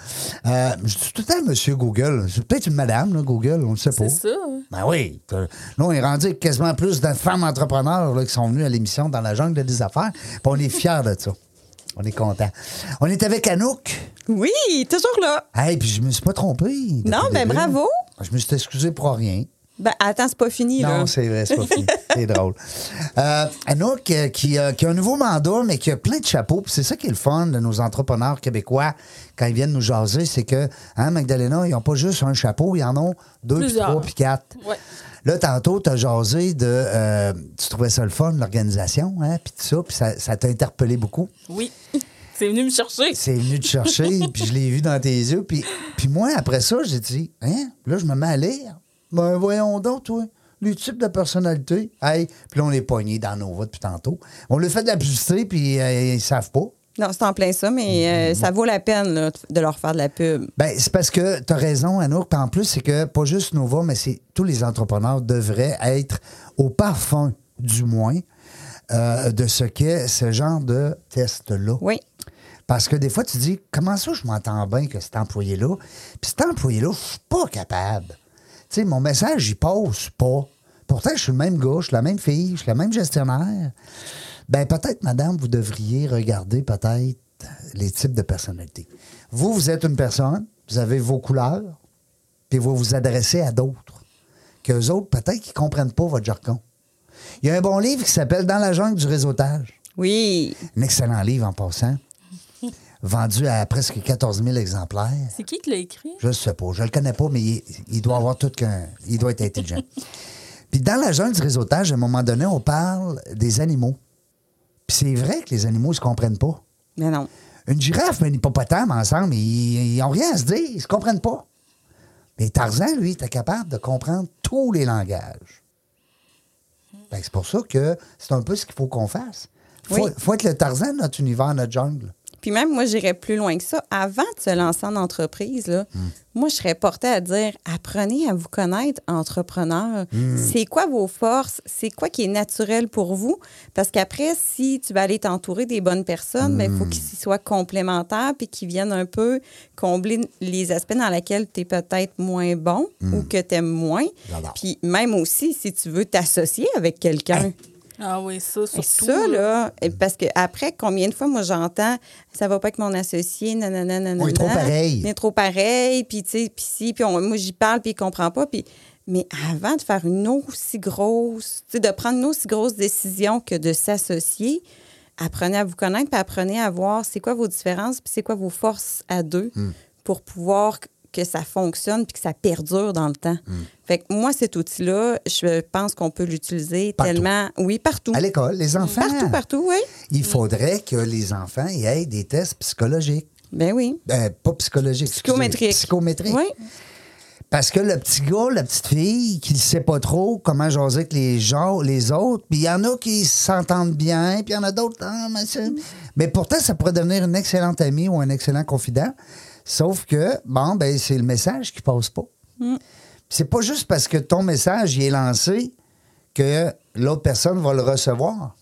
Euh, je dis tout le temps Monsieur Google. C'est peut-être une madame, là, Google, on ne sait pas. C'est ça. hein. Ben oui. Là, on est rendu quasiment plus de femmes entrepreneurs là, qui sont venues à l'émission dans la jungle des affaires. Puis on est fiers de ça. On est content. On est avec Anouk. Oui, toujours là. Hey, puis je me suis pas trompé. Non, le ben bravo. Je me suis excusé pour rien. Ben, attends, c'est pas fini, là. Non, c'est vrai, c'est pas fini. [laughs] c'est drôle. Euh, Anouk, euh, qui, euh, qui a un nouveau mandat, mais qui a plein de chapeaux. Puis c'est ça qui est le fun de nos entrepreneurs québécois quand ils viennent nous jaser. C'est que, hein, Magdalena, ils n'ont pas juste un chapeau, ils en ont deux, puis trois, puis quatre. Ouais. Là, tantôt, tu as jasé de. euh, tu trouvais ça le fun, l'organisation, hein, puis tout ça, puis ça, ça t'a interpellé beaucoup. Oui. [laughs] C'est venu me chercher. C'est venu te chercher, [laughs] puis je l'ai vu dans tes yeux. Puis, puis moi, après ça, j'ai dit, hein, là, je me mets à lire. Ben, voyons donc, toi, les types de personnalité. Hey, puis là, on est pognés dans nos voix depuis tantôt. On le fait de la publicité, puis euh, ils savent pas. Non, c'est en plein ça, mais euh, ça vaut la peine là, de leur faire de la pub. Ben, c'est parce que tu as raison, Anouk. Puis en plus, c'est que pas juste Nova, mais c'est tous les entrepreneurs devraient être au parfum, du moins, euh, de ce qu'est ce genre de test-là. Oui. Parce que des fois, tu dis, comment ça, je m'entends bien que cet employé-là, puis cet employé-là, je suis pas capable. Sais, mon message, il passe pas. Pourtant, je suis le même gars, je suis la même fille, je suis le même gestionnaire. Ben, peut-être, madame, vous devriez regarder peut-être les types de personnalités. Vous, vous êtes une personne, vous avez vos couleurs, puis vous vous adressez à d'autres. Qu'eux autres, peut-être qu'ils comprennent pas votre jargon. Il y a un bon livre qui s'appelle Dans la jungle du réseautage. Oui. Un excellent livre en passant. Vendu à presque 14 000 exemplaires. C'est qui qui l'a écrit? Je ne sais pas. Je le connais pas, mais il, il doit avoir tout qu'un. Il doit être intelligent. [laughs] Puis dans la jungle du réseautage, à un moment donné, on parle des animaux. Puis c'est vrai que les animaux ne se comprennent pas. Mais non. Une girafe et un hippopotame ensemble, ils n'ont rien à se dire, ils se comprennent pas. Mais Tarzan, lui, était capable de comprendre tous les langages. C'est pour ça que c'est un peu ce qu'il faut qu'on fasse. Il faut, Oui. faut être le Tarzan de notre univers, notre jungle. Puis même, moi, j'irais plus loin que ça. Avant de se lancer en entreprise, là, Hmm. moi, je serais portée à dire apprenez à vous connaître, entrepreneur. Hmm. C'est quoi vos forces? C'est quoi qui est naturel pour vous? Parce qu'après, si tu vas aller t'entourer des bonnes personnes, ben, il Hmm. faut qu'ils soient complémentaires puis qu'ils viennent un peu combler les aspects dans lesquels tu es peut-être moins bon ou que tu aimes moins. Hmm. Puis même aussi, si tu veux t'associer avec quelqu'un. Ah oui, ça, Et surtout. ça, là, parce que après, combien de fois, moi, j'entends, ça va pas avec mon associé, nanana, nanana. On est trop pareil. On est trop pareil, puis tu sais, puis si, puis on- moi, j'y parle, puis il comprend pas. Puis, mais avant de faire une aussi grosse, tu sais, de prendre une aussi grosse décision que de s'associer, apprenez à vous connaître, puis apprenez à voir c'est quoi vos différences, puis c'est quoi vos forces à deux Hmm. pour pouvoir que ça fonctionne puis que ça perdure dans le temps. Hmm. Fait que moi, cet outil-là, je pense qu'on peut l'utiliser tellement... Oui, partout. À l'école, les enfants. Partout, partout, oui. Il faudrait que les enfants y aient des tests psychologiques. Ben oui. Euh, pas psychologiques. Psychométriques. Psychométriques. Oui. Parce que le petit gars, la petite fille, qui ne sait pas trop comment jaser avec les gens, les autres, puis il y en a qui s'entendent bien, puis il y en a d'autres. ah, mais pourtant, ça pourrait devenir une excellente amie ou un excellent confident. Sauf que, bon, ben, c'est le message qui passe pas. Puis C'est pas juste parce que ton message il est lancé que l'autre personne va le recevoir.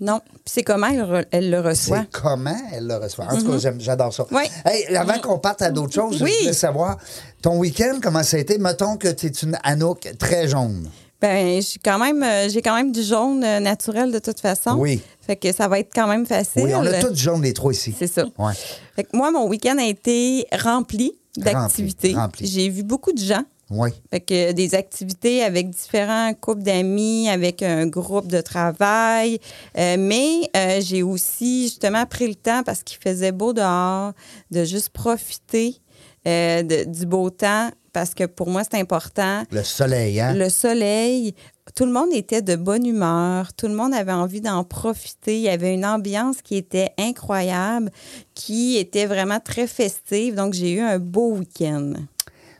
Non. C'est comment elle, le reçoit? C'est comment elle le reçoit. En tout cas, j'aime- j'adore ça. Oui. Hey, avant qu'on parte à d'autres choses, Oui. je voulais savoir, ton week-end, comment ça a été? Mettons que tu es une Anouk très jaune. Ben, j'ai quand même, euh, j'ai quand même du jaune euh, naturel de toute façon. Oui. Fait que ça va être quand même facile. Oui, on a tous du jaune, les trois ici. C'est ça. Ouais. Fait que moi, mon week-end a été rempli d'activités. J'ai vu beaucoup de gens. Oui. Fait que des activités avec différents couples d'amis, avec un groupe de travail. Euh, mais euh, j'ai aussi justement pris le temps parce qu'il faisait beau dehors de juste profiter euh, de- du beau temps parce que pour moi, c'est important. Le soleil, hein? Le soleil, tout le monde était de bonne humeur, tout le monde avait envie d'en profiter. Il y avait une ambiance qui était incroyable, qui était vraiment très festive. Donc, j'ai eu un beau week-end.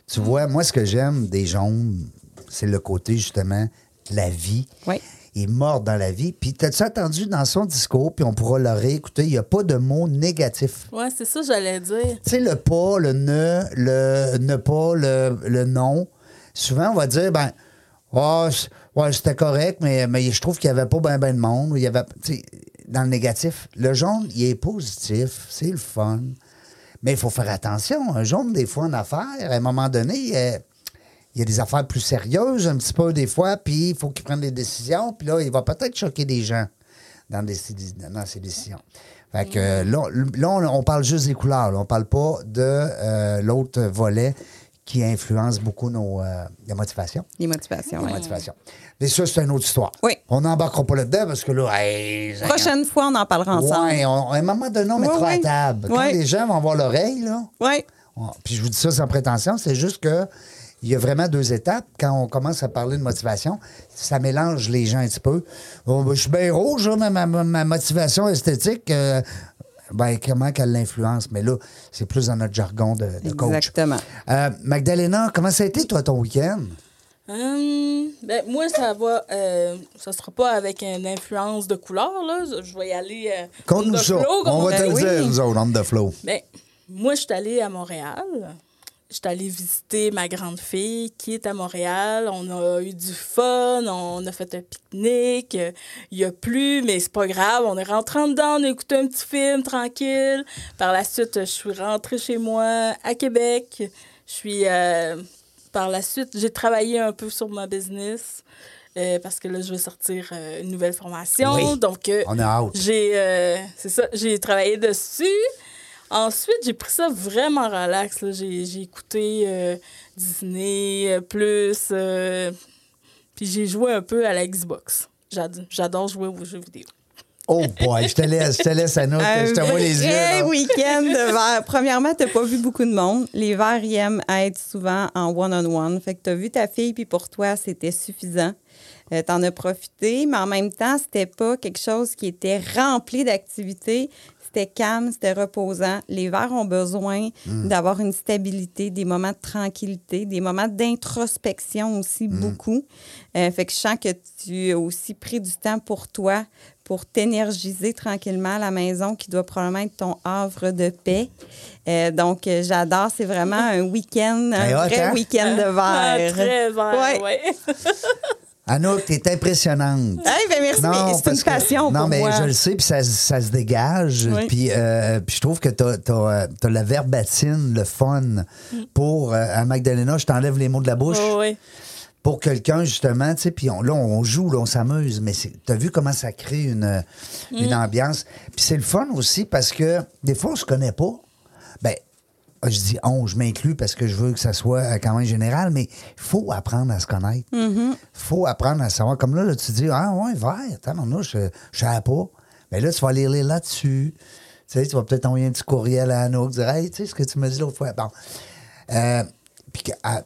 Tu vois, moi, ce que j'aime des jaunes, c'est le côté, justement, de la vie. Oui. Il est mort dans la vie. Puis, t'as-tu attendu dans son discours, puis on pourra le réécouter, il n'y a pas de mots négatifs. Ouais, c'est ça que j'allais dire. Tu sais, le pas, le ne, le ne pas, le, le non. Souvent, on va dire, ben, c- ouais, c'était correct, mais, mais je trouve qu'il n'y avait pas bien ben de monde. Il y avait, tu sais, dans le négatif. Le jaune, il est positif, c'est le fun. Mais il faut faire attention. Un jaune, des fois, en affaires, à un moment donné, euh, il y a des affaires plus sérieuses, un petit peu, des fois, puis il faut qu'il prenne des décisions. Puis là, il va peut-être choquer des gens dans, des, dans ses décisions. Fait que euh, là, là, on, parle juste des couleurs. là. On parle pas de euh, l'autre volet qui influence beaucoup nos euh, la motivation. Les motivations. La ouais. motivation. Mais ça, c'est une autre histoire. Oui. On n'embarquera pas là-dedans parce que là, hey, Prochaine fois, on en parlera ensemble. On- à un moment donné, on mettra à table. Quand les gens vont avoir l'oreille, là, Oui. on- puis je vous dis ça sans prétention, c'est juste que il y a vraiment deux étapes. Quand on commence à parler de motivation, ça mélange les gens un petit peu. Oh, ben, je suis bien rouge, là, ma, motivation esthétique. euh, ben, comment qu'elle l'influence? Mais là, c'est plus dans notre jargon de, de coach. Exactement. Euh, Magdalena, comment ça a été, toi, ton week-end? Hum, ben, moi, ça va. Euh, ça sera pas avec une influence de couleur, là. Je- vais y aller. Euh, the ça. flow, On va te le dire, nous autres, on the flow. Ben, moi, je suis allée à Montréal. Je suis allée visiter ma grande fille qui est à Montréal. On a eu du fun, on a fait un pique-nique. Il y a plu, mais c'est pas grave. On est rentré en dedans, on a écouté un petit film tranquille. Par la suite, je suis rentrée chez moi à Québec. Je suis. euh, par la suite, j'ai travaillé un peu sur ma business. euh, parce que là, je vais sortir euh, une nouvelle formation. Oui. Donc, euh, On a hâte. j'ai c'est ça, j'ai travaillé dessus. Ensuite, j'ai pris ça vraiment relax. là. J'ai j'ai écouté euh, Disney euh, plus, euh, puis j'ai joué un peu à la Xbox. J'ad- J'adore jouer aux jeux vidéo. Oh boy, je te laisse, je te laisse, Anouk, je te vois les yeux. là. week-end de verre. Premièrement, t'as pas vu beaucoup de monde. Les verres, ils aiment être souvent en one-on-one. Fait que t'as vu ta fille, puis pour toi, c'était suffisant. Euh, T'en as profité, mais en même temps, c'était pas quelque chose qui était rempli d'activités. C'était calme, c'était reposant. Les verres ont besoin d'avoir une stabilité, des moments de tranquillité, des moments d'introspection aussi, beaucoup. Euh, fait que je sens que tu as aussi pris du temps pour toi, pour t'énergiser tranquillement à la maison, qui doit probablement être ton havre de paix. Euh, donc, euh, j'adore. C'est vraiment [laughs] un week-end, un vrai hein? week-end de [laughs] Ah, verre. très vert, Ouais. ouais. [laughs] Anouk, t'es impressionnante. Hey, ben merci, mais c'est une que- passion Non, pour mais moi. je le sais, puis ça, ça se dégage. Oui. Puis, euh, puis je trouve que t'as as, la verbatine, le fun pour. euh, à Magdalena, je t'enlève les mots de la bouche. Pour quelqu'un, justement, tu sais, puis on- là, on joue, là, on s'amuse, mais t'as vu comment ça crée une, une ambiance. Puis c'est le fun aussi parce que des fois, on se connaît pas. Ben, je dis on, je m'inclus parce que je veux que ça soit euh, quand même général, mais il faut apprendre à se connaître. Il faut apprendre à savoir. Comme là, là, tu dis, ah ouais, vert, attends, non, je ne savais pas. Mais là, tu vas lire lire là-dessus. Tu sais, tu vas peut-être envoyer un petit courriel à Anouk, dire, hey, tu sais ce que tu m'as dit l'autre fois. Bon. Euh, puis, ah,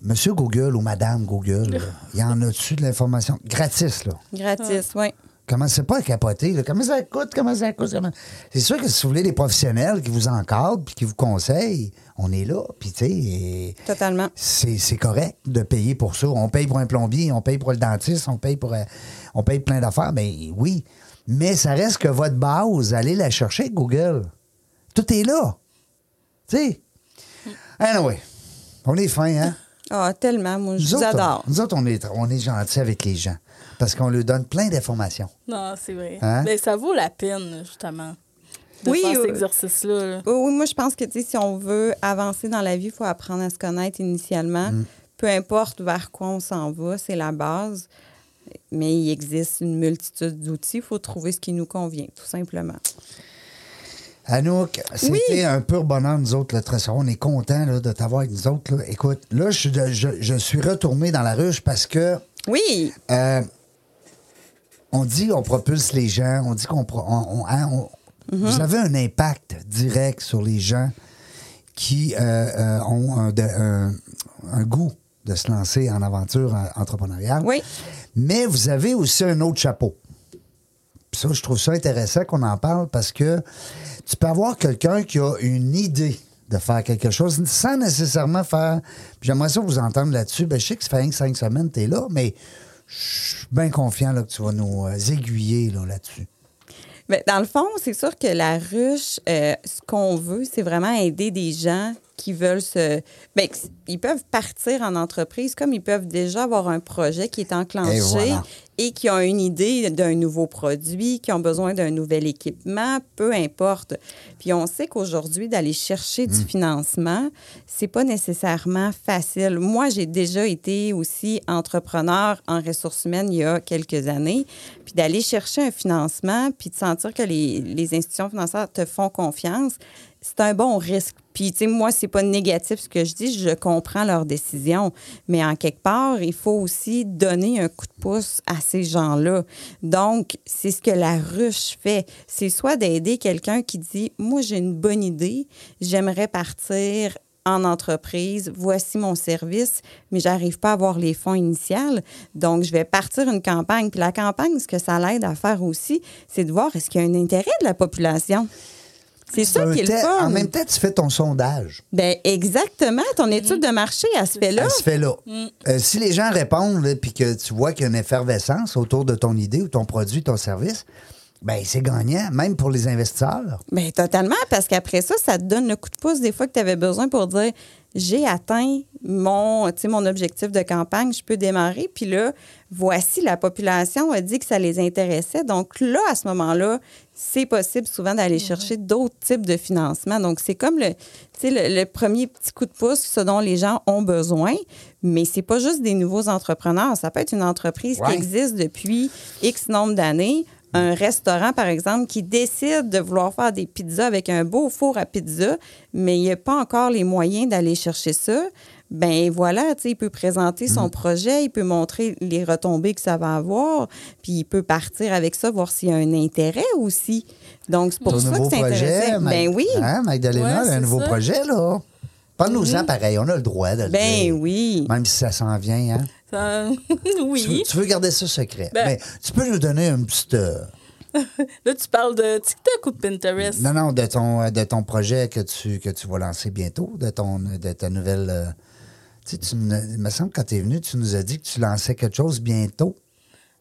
Monsieur Google ou Madame Google, [laughs] il y en a-tu de l'information? Gratis, là? Gratis, oui. Comment c'est pas à capoter, là. Comment ça coûte, comment ça coûte, comment... C'est sûr que si vous voulez des professionnels qui vous encadrent puis qui vous conseillent, on est là. Puis, tu sais, et Totalement. c'est c'est correct de payer pour ça. On paye pour un plombier, on paye pour le dentiste, on paye pour euh, on paye plein d'affaires. Ben oui. Mais ça reste que votre base, allez la chercher, Google. Tout est là. Tu sais? Anyway, on est fin, hein? Ah, tellement. Moi, je Nous vous autres, adore. nous autres, on est, on est gentils avec les gens. Parce qu'on leur donne plein d'informations. Non, c'est vrai. Hein? Mais ça vaut la peine, justement, de Oui, faire cet euh, exercice-là. là. Oui, oui, moi, je pense que tu sais, si on veut avancer dans la vie, il faut apprendre à se connaître initialement. Mm. Peu importe vers quoi on s'en va, c'est la base. Mais il existe une multitude d'outils. Il faut trouver ce qui nous convient, tout simplement. Anouk, c'était un pur bonheur, nous autres, le trésor. On est contents là, de t'avoir avec nous autres. là. Écoute, là, je, suis de- je, je suis retourné dans la ruche parce que Oui, euh, on dit on propulse les gens, on dit qu'on. pro- on- on- hein, Vous avez un impact direct sur les gens qui euh, euh, ont un, de- un- un goût de se lancer en aventure entrepreneuriale. Oui. Mais vous avez aussi un autre chapeau. Puis ça, je trouve ça intéressant qu'on en parle parce que tu peux avoir quelqu'un qui a une idée de faire quelque chose sans nécessairement faire. Puis J'aimerais ça vous entendre là-dessus. Ben, je sais que ça fait cinq semaines que tu es là, mais je suis bien confiant là, que tu vas nous euh, aiguiller là, là-dessus. Dans le fond, c'est sûr que la ruche, euh, ce qu'on veut, c'est vraiment aider des gens qui veulent se. Ben, ils peuvent partir en entreprise comme ils peuvent déjà avoir un projet qui est enclenché voilà. Et qui ont une idée d'un nouveau produit, qui ont besoin d'un nouvel équipement, peu importe. Puis on sait qu'aujourd'hui, d'aller chercher du financement, c'est pas nécessairement facile. Moi, j'ai déjà été aussi entrepreneur en ressources humaines il y a quelques années. Puis d'aller chercher un financement, puis de sentir que les, les institutions financières te font confiance, c'est un bon risque. Puis, tu sais, moi, c'est pas négatif ce que je dis, je comprends leurs décisions. Mais en quelque part, il faut aussi donner un coup de pouce à ces gens-là. Donc, c'est ce que la ruche fait. C'est soit d'aider quelqu'un qui dit Moi, j'ai une bonne idée, j'aimerais partir en entreprise, voici mon service, mais j'arrive pas à avoir les fonds initiaux. Donc, je vais partir une campagne. Puis la campagne, ce que ça l'aide à faire aussi, c'est de voir est-ce qu'il y a un intérêt de la population. C'est ça qui est le fun. En même temps, tu fais ton sondage. Ben exactement. Ton étude de marché, elle se fait là. Elle se fait là. Euh, si les gens répondent, puis que tu vois qu'il y a une effervescence autour de ton idée ou ton produit, ton service, ben c'est gagnant, même pour les investisseurs. Ben totalement, parce qu'après ça, ça te donne le coup de pouce des fois que tu avais besoin pour dire j'ai atteint mon, mon objectif de campagne, je peux démarrer. Puis là, voici, la population a dit que ça les intéressait. Donc là, à ce moment-là, c'est possible souvent d'aller chercher d'autres types de financement. Donc, c'est comme le, tu sais, le, le premier petit coup de pouce, ce dont les gens ont besoin. Mais c'est pas juste des nouveaux entrepreneurs. Ça peut être une entreprise Ouais. qui existe depuis X nombre d'années. Un restaurant, par exemple, qui décide de vouloir faire des pizzas avec un beau four à pizza, mais il n'y a pas encore les moyens d'aller chercher ça. Ben voilà, tu sais, il peut présenter son projet, il peut montrer les retombées que ça va avoir, puis il peut partir avec ça, voir s'il y a un intérêt aussi. Donc, c'est pour Ton ça que c'est projet, intéressant. Mag- Ben oui. Hein, Magdalena, Ouais, un c'est nouveau ça. projet, là. Parle-nous-en pareil, on a le droit de le Ben dire. oui. Même si ça s'en vient, hein. Ça- [laughs] Tu, veux, oui. tu veux garder ça secret. Ben- Mais tu peux nous donner un petit... euh, [laughs] Là, tu parles de TikTok ou de Pinterest? non, non, de ton, euh, de ton projet que tu, que tu vas lancer bientôt, de, ton, de ta nouvelle... tu me- il me semble que quand tu es venu, tu nous as dit que tu lançais quelque chose bientôt.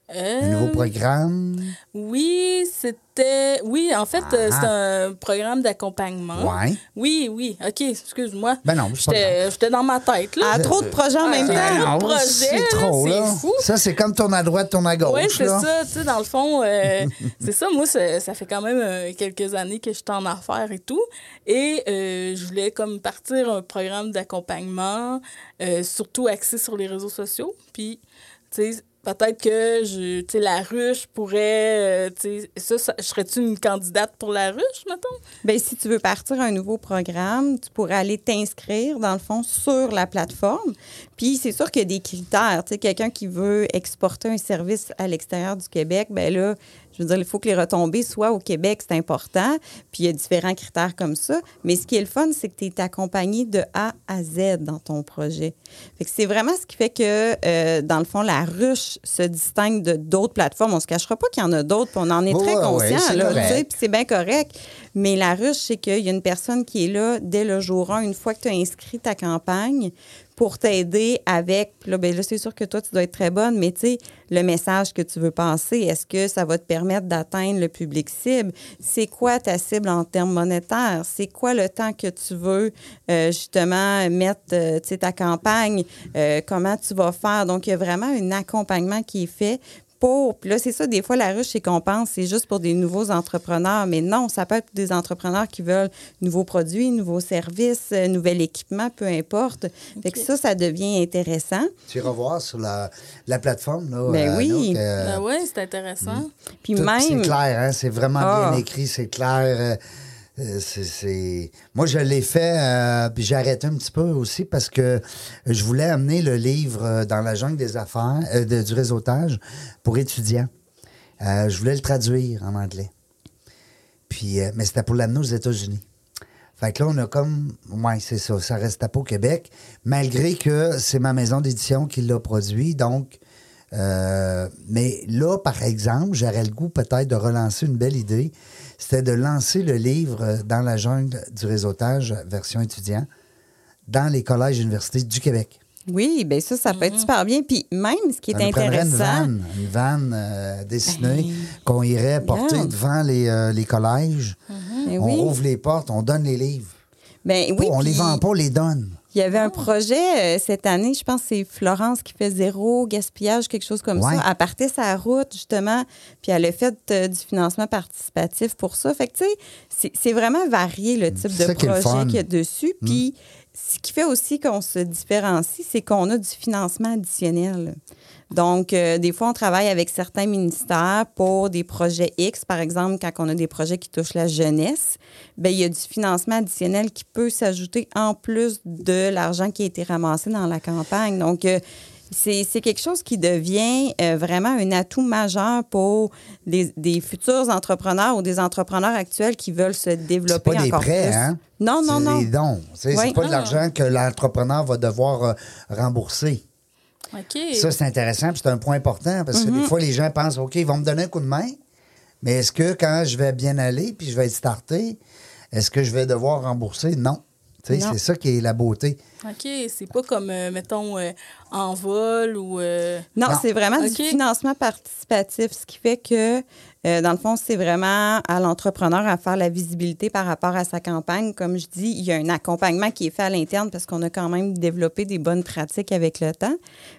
Un Euh, nouveau programme? Oui, c'était. Oui, en fait, euh, Ah. c'est un programme d'accompagnement. Ouais. Oui, oui. OK, excuse-moi. Ben non, J'étais j'étais dans ma tête, là. Ah, trop de projets en même Ah, temps. non. Ah, c'est trop, là. fou. Ça, c'est comme tourne à droite, tourne à gauche. Oui, c'est ça. Tu sais, dans le fond, euh, [laughs] c'est ça. Moi, ça, ça fait quand même euh, quelques années que je suis en affaires et tout. Et euh, je voulais comme partir un programme d'accompagnement, euh, surtout axé sur les réseaux sociaux. Puis, tu sais, peut-être que je, la ruche pourrait, euh, ça, ça- serais-tu une candidate pour la ruche, mettons? Ben, si tu veux partir un nouveau programme, tu pourrais aller t'inscrire, dans le fond, sur la plateforme. Puis, c'est sûr qu'il y a des critères. Quelqu'un qui veut exporter un service à l'extérieur du Québec, ben là, Je veux dire, il faut que les retombées soient au Québec, c'est important. Puis il y a différents critères comme ça. Mais ce qui est le fun, c'est que tu es accompagné de A à Z dans ton projet. Fait que c'est vraiment ce qui fait que, euh, dans le fond, la ruche se distingue de d'autres plateformes. On se cachera pas qu'il y en a d'autres, puis on en est très ouais, conscient, c'est là, correct. tu sais, puis c'est bien correct. Mais la ruche, c'est qu'il y a une personne qui est là dès le jour 1, une fois que tu as inscrit ta campagne, pour t'aider avec. Là, ben là, c'est sûr que toi, tu dois être très bonne, mais tu sais, le message que tu veux passer, est-ce que ça va te permettre d'atteindre le public cible? C'est quoi ta cible en termes monétaires? C'est quoi le temps que tu veux euh, justement mettre euh, ta campagne? Euh, comment tu vas faire? Donc, il y a vraiment un accompagnement qui est fait pour. Puis là, c'est ça, des fois, la ruche, c'est qu'on pense c'est juste pour des nouveaux entrepreneurs. Mais non, ça peut être des entrepreneurs qui veulent nouveaux produits, nouveaux services, euh, nouvel équipement, peu importe. Fait que ça, ça devient intéressant. Tu iras voir sur la, la plateforme. Là, Ben euh, oui. donc, euh, Ben ouais, c'est intéressant. Puis tout- C'est même. clair, hein? c'est vraiment Ah. bien écrit, c'est clair. euh, c'est- c'est- Moi, je l'ai fait, euh, puis j'ai arrêté un petit peu aussi parce que je voulais amener le livre euh, dans la jungle des affaires, euh, de- du réseautage pour étudiants. Euh, je voulais le traduire en anglais. Puis, euh, mais c'était pour l'amener aux États-Unis. Fait que là, on a comme. Ouais, c'est ça. Ça restait pas au Québec, malgré que c'est ma maison d'édition qui l'a produit. Donc, euh, mais là, par exemple, j'aurais le goût peut-être de relancer une belle idée. C'était de lancer le livre euh, dans la jungle du réseautage, version étudiant, dans les collèges et universités du Québec. Oui, bien ça, ça peut être super bien. Puis même, ce qui est Ça nous prendrait intéressant. une vanne, une vanne euh, dessinée Ben, qu'on irait porter devant les, euh, les collèges. Ben on oui. ouvre les portes, on donne les livres. Ben oui, on les vend pas, on les donne. Il y avait un projet euh, cette année, je pense que c'est Florence qui fait zéro gaspillage, quelque chose comme Ouais. ça. Elle partait sa route, justement, puis elle a fait euh, du financement participatif pour ça. Fait que, tu sais, c'est- vraiment varié le type de projet qu'il y a dessus. Puis, ce qui fait aussi qu'on se différencie, c'est qu'on a du financement additionnel. Donc, euh, des fois, on travaille avec certains ministères pour des projets X. Par exemple, quand on a des projets qui touchent la jeunesse, ben il y a du financement additionnel qui peut s'ajouter en plus de l'argent qui a été ramassé dans la campagne. Donc, euh, c'est c'est quelque chose qui devient euh, vraiment un atout majeur pour des, des futurs entrepreneurs ou des entrepreneurs actuels qui veulent se développer pas des encore prêts, plus. hein? Non, non, C'est non. des dons. C'est c'est Oui. pas de l'argent que l'entrepreneur va devoir euh, rembourser. Ça, c'est intéressant, puis c'est un point important parce que Mm-hmm. des fois, les gens pensent, OK, ils vont me donner un coup de main, mais est-ce que quand je vais bien aller puis je vais être starté, est-ce que je vais devoir rembourser? Non. Tu sais, Non. C'est ça qui est la beauté. OK, c'est pas comme, euh, mettons, euh, en vol ou... euh, Non, Non. c'est vraiment du financement participatif, ce qui fait que, euh, dans le fond, c'est vraiment à l'entrepreneur à faire la visibilité par rapport à sa campagne. Comme je dis, il y a un accompagnement qui est fait à l'interne parce qu'on a quand même développé des bonnes pratiques avec le temps.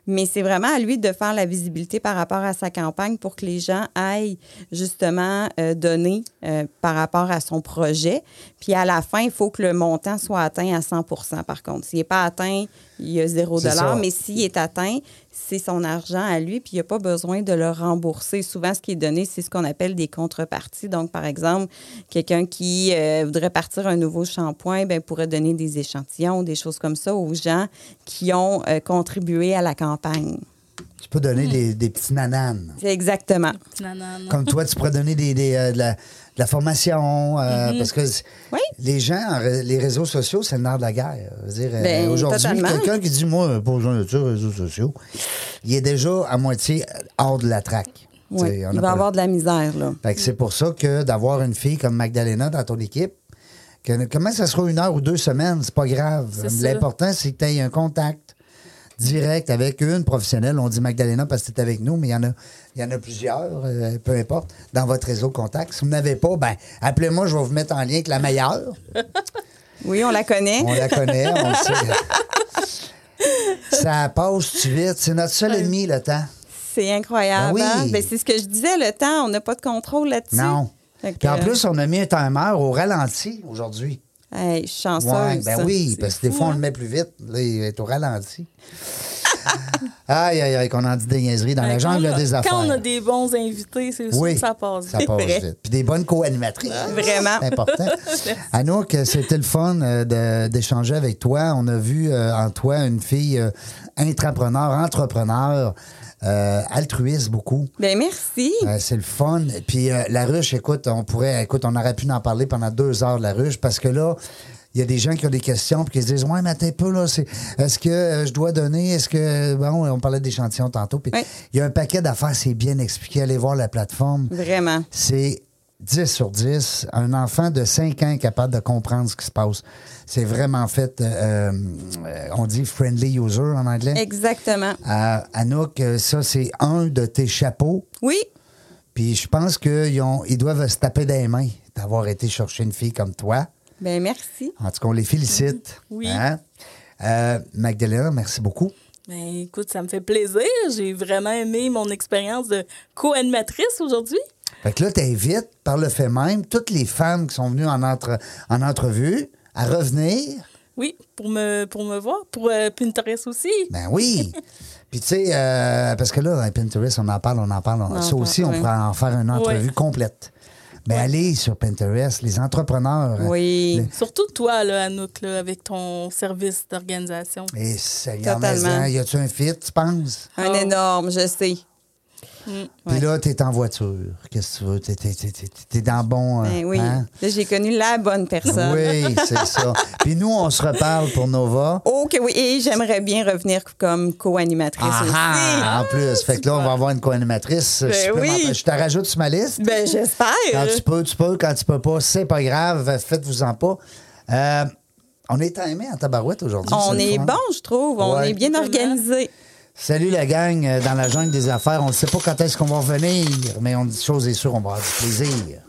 Mais c'est vraiment à lui de faire la visibilité par rapport à sa campagne pour que les gens aillent justement euh, donner euh, par rapport à son projet. Puis à la fin, il faut que le montant soit atteint à 100% par contre. S'il n'est pas atteint, il y a zéro dollar, mais s'il est atteint, c'est son argent à lui, puis il n'y a pas besoin de le rembourser. Souvent, ce qui est donné, c'est ce qu'on appelle des contreparties. Donc, par exemple, quelqu'un qui euh, voudrait partir un nouveau shampoing, ben, pourrait donner des échantillons, des choses comme ça aux gens qui ont euh, contribué à la campagne. Tu peux Hmm. donner des, des petits nananes. C'est exactement. nanana. Comme toi, tu pourrais donner des, des, euh, de, la, la formation, euh, parce que Oui. les gens, les réseaux sociaux, c'est le nerf de la guerre. Euh, Ben, Aujourd'hui, quelqu'un qui dit, moi, pas besoin de ça, réseaux sociaux, il est déjà à moitié hors de la traque. Oui. on Il va avoir de la misère, là. Fait que c'est pour ça que d'avoir une fille comme Magdalena dans ton équipe, que, comment ça sera une heure ou deux semaines, c'est pas grave. L'important, c'est que tu aies un contact direct avec une professionnelle. On dit Magdalena parce que es avec nous, mais il y en a, il y en a plusieurs, euh, peu importe, dans votre réseau de contact. Si vous n'avez pas, ben appelez-moi, je vais vous mettre en lien avec la meilleure. [laughs] Oui, on la connaît. On la connaît, on le sait. [laughs] Ça passe vite. C'est notre seul ennemi, le temps. C'est incroyable. Ben oui. hein? Ben, c'est ce que je disais, le temps, on n'a pas de contrôle là-dessus. Non. Puis en plus, on a mis un timer au ralenti aujourd'hui. Hey, je suis chanceuse. Ouais, ben oui, parce que des fou, fois, on hein? le met plus vite. Là, il est au ralenti. [laughs] Aïe, aïe, aïe, qu'on en dit des niaiseries dans la jungle a- des affaires. Quand on a des bons invités, c'est sûr Oui, que ça passe Ça vite. passe vrai. vite. Puis des bonnes co-animatrices. Vraiment. C'est important. [laughs] Anouk, c'était le fun euh, de- d'échanger avec toi. On a vu euh, en toi une fille euh, intrapreneur, entrepreneur, euh, altruiste beaucoup. Ben merci. Euh, c'est le fun. Puis euh, la ruche, écoute, on pourrait, écoute, on aurait pu en parler pendant deux heures de la ruche parce que là, il y a des gens qui ont des questions puis qui se disent Ouais, mais attends un peu, là, c'est, est-ce que euh, je dois donner? Est-ce que. Bon, on parlait d'échantillons tantôt. Puis Oui. il y a un paquet d'affaires, c'est bien expliqué. Allez voir la plateforme. Vraiment. C'est 10 sur 10. Un enfant de 5 ans est capable de comprendre ce qui se passe. C'est vraiment fait, euh, euh, on dit friendly user en anglais. Exactement. Euh, Anouk, euh, ça, c'est un de tes chapeaux. Oui. Puis je pense qu'ils ont- ils doivent se taper des mains d'avoir été chercher une fille comme toi. Ben merci. En tout cas, on les félicite. Oui. Hein? Euh, Magdalena, merci beaucoup. Ben, écoute, ça me fait plaisir. J'ai vraiment aimé mon expérience de co-animatrice aujourd'hui. Fait que là, t'invites, par le fait même, toutes les femmes qui sont venues en, entre- en entrevue à revenir. Oui, pour me, pour me voir. Pour euh, Pinterest aussi. Ben oui. [laughs] Puis tu sais, euh, parce que là, à Pinterest, on en parle, on en parle. on- ça aussi, on pourrait en faire une entrevue Ouais. complète. Mais allez sur Pinterest, les entrepreneurs. Oui. le- Surtout toi, là, Anouk, là, avec ton service d'organisation. Et Seigneur, mais, Totalement. hein, y a-tu un fit, tu penses? Un Oh. énorme, je sais. Puis là, t'es en voiture. Qu'est-ce que tu veux? T'es, t'es- t'es- t'es- t'es dans le bon. euh, Ben oui. hein? Là, j'ai connu la bonne personne. Oui, c'est ça. [laughs] Puis nous, on se reparle pour Nova. Que oui. Et j'aimerais bien revenir comme co-animatrice Ah, en plus. Fait que là, on va avoir une co-animatrice Ben oui. Je te rajoute sur ma liste. aussi. Ben j'espère. Quand tu peux, tu peux. Quand tu peux pas, c'est pas grave. Faites-vous-en pas. Euh, on est timé en tabarouette aujourd'hui. On est bon, je trouve. On Ouais. est bien Vraiment. organisé. Salut la gang euh, dans la jungle des affaires. On ne sait pas quand est-ce qu'on va revenir, mais on dit chose est sûre, on va avoir du plaisir.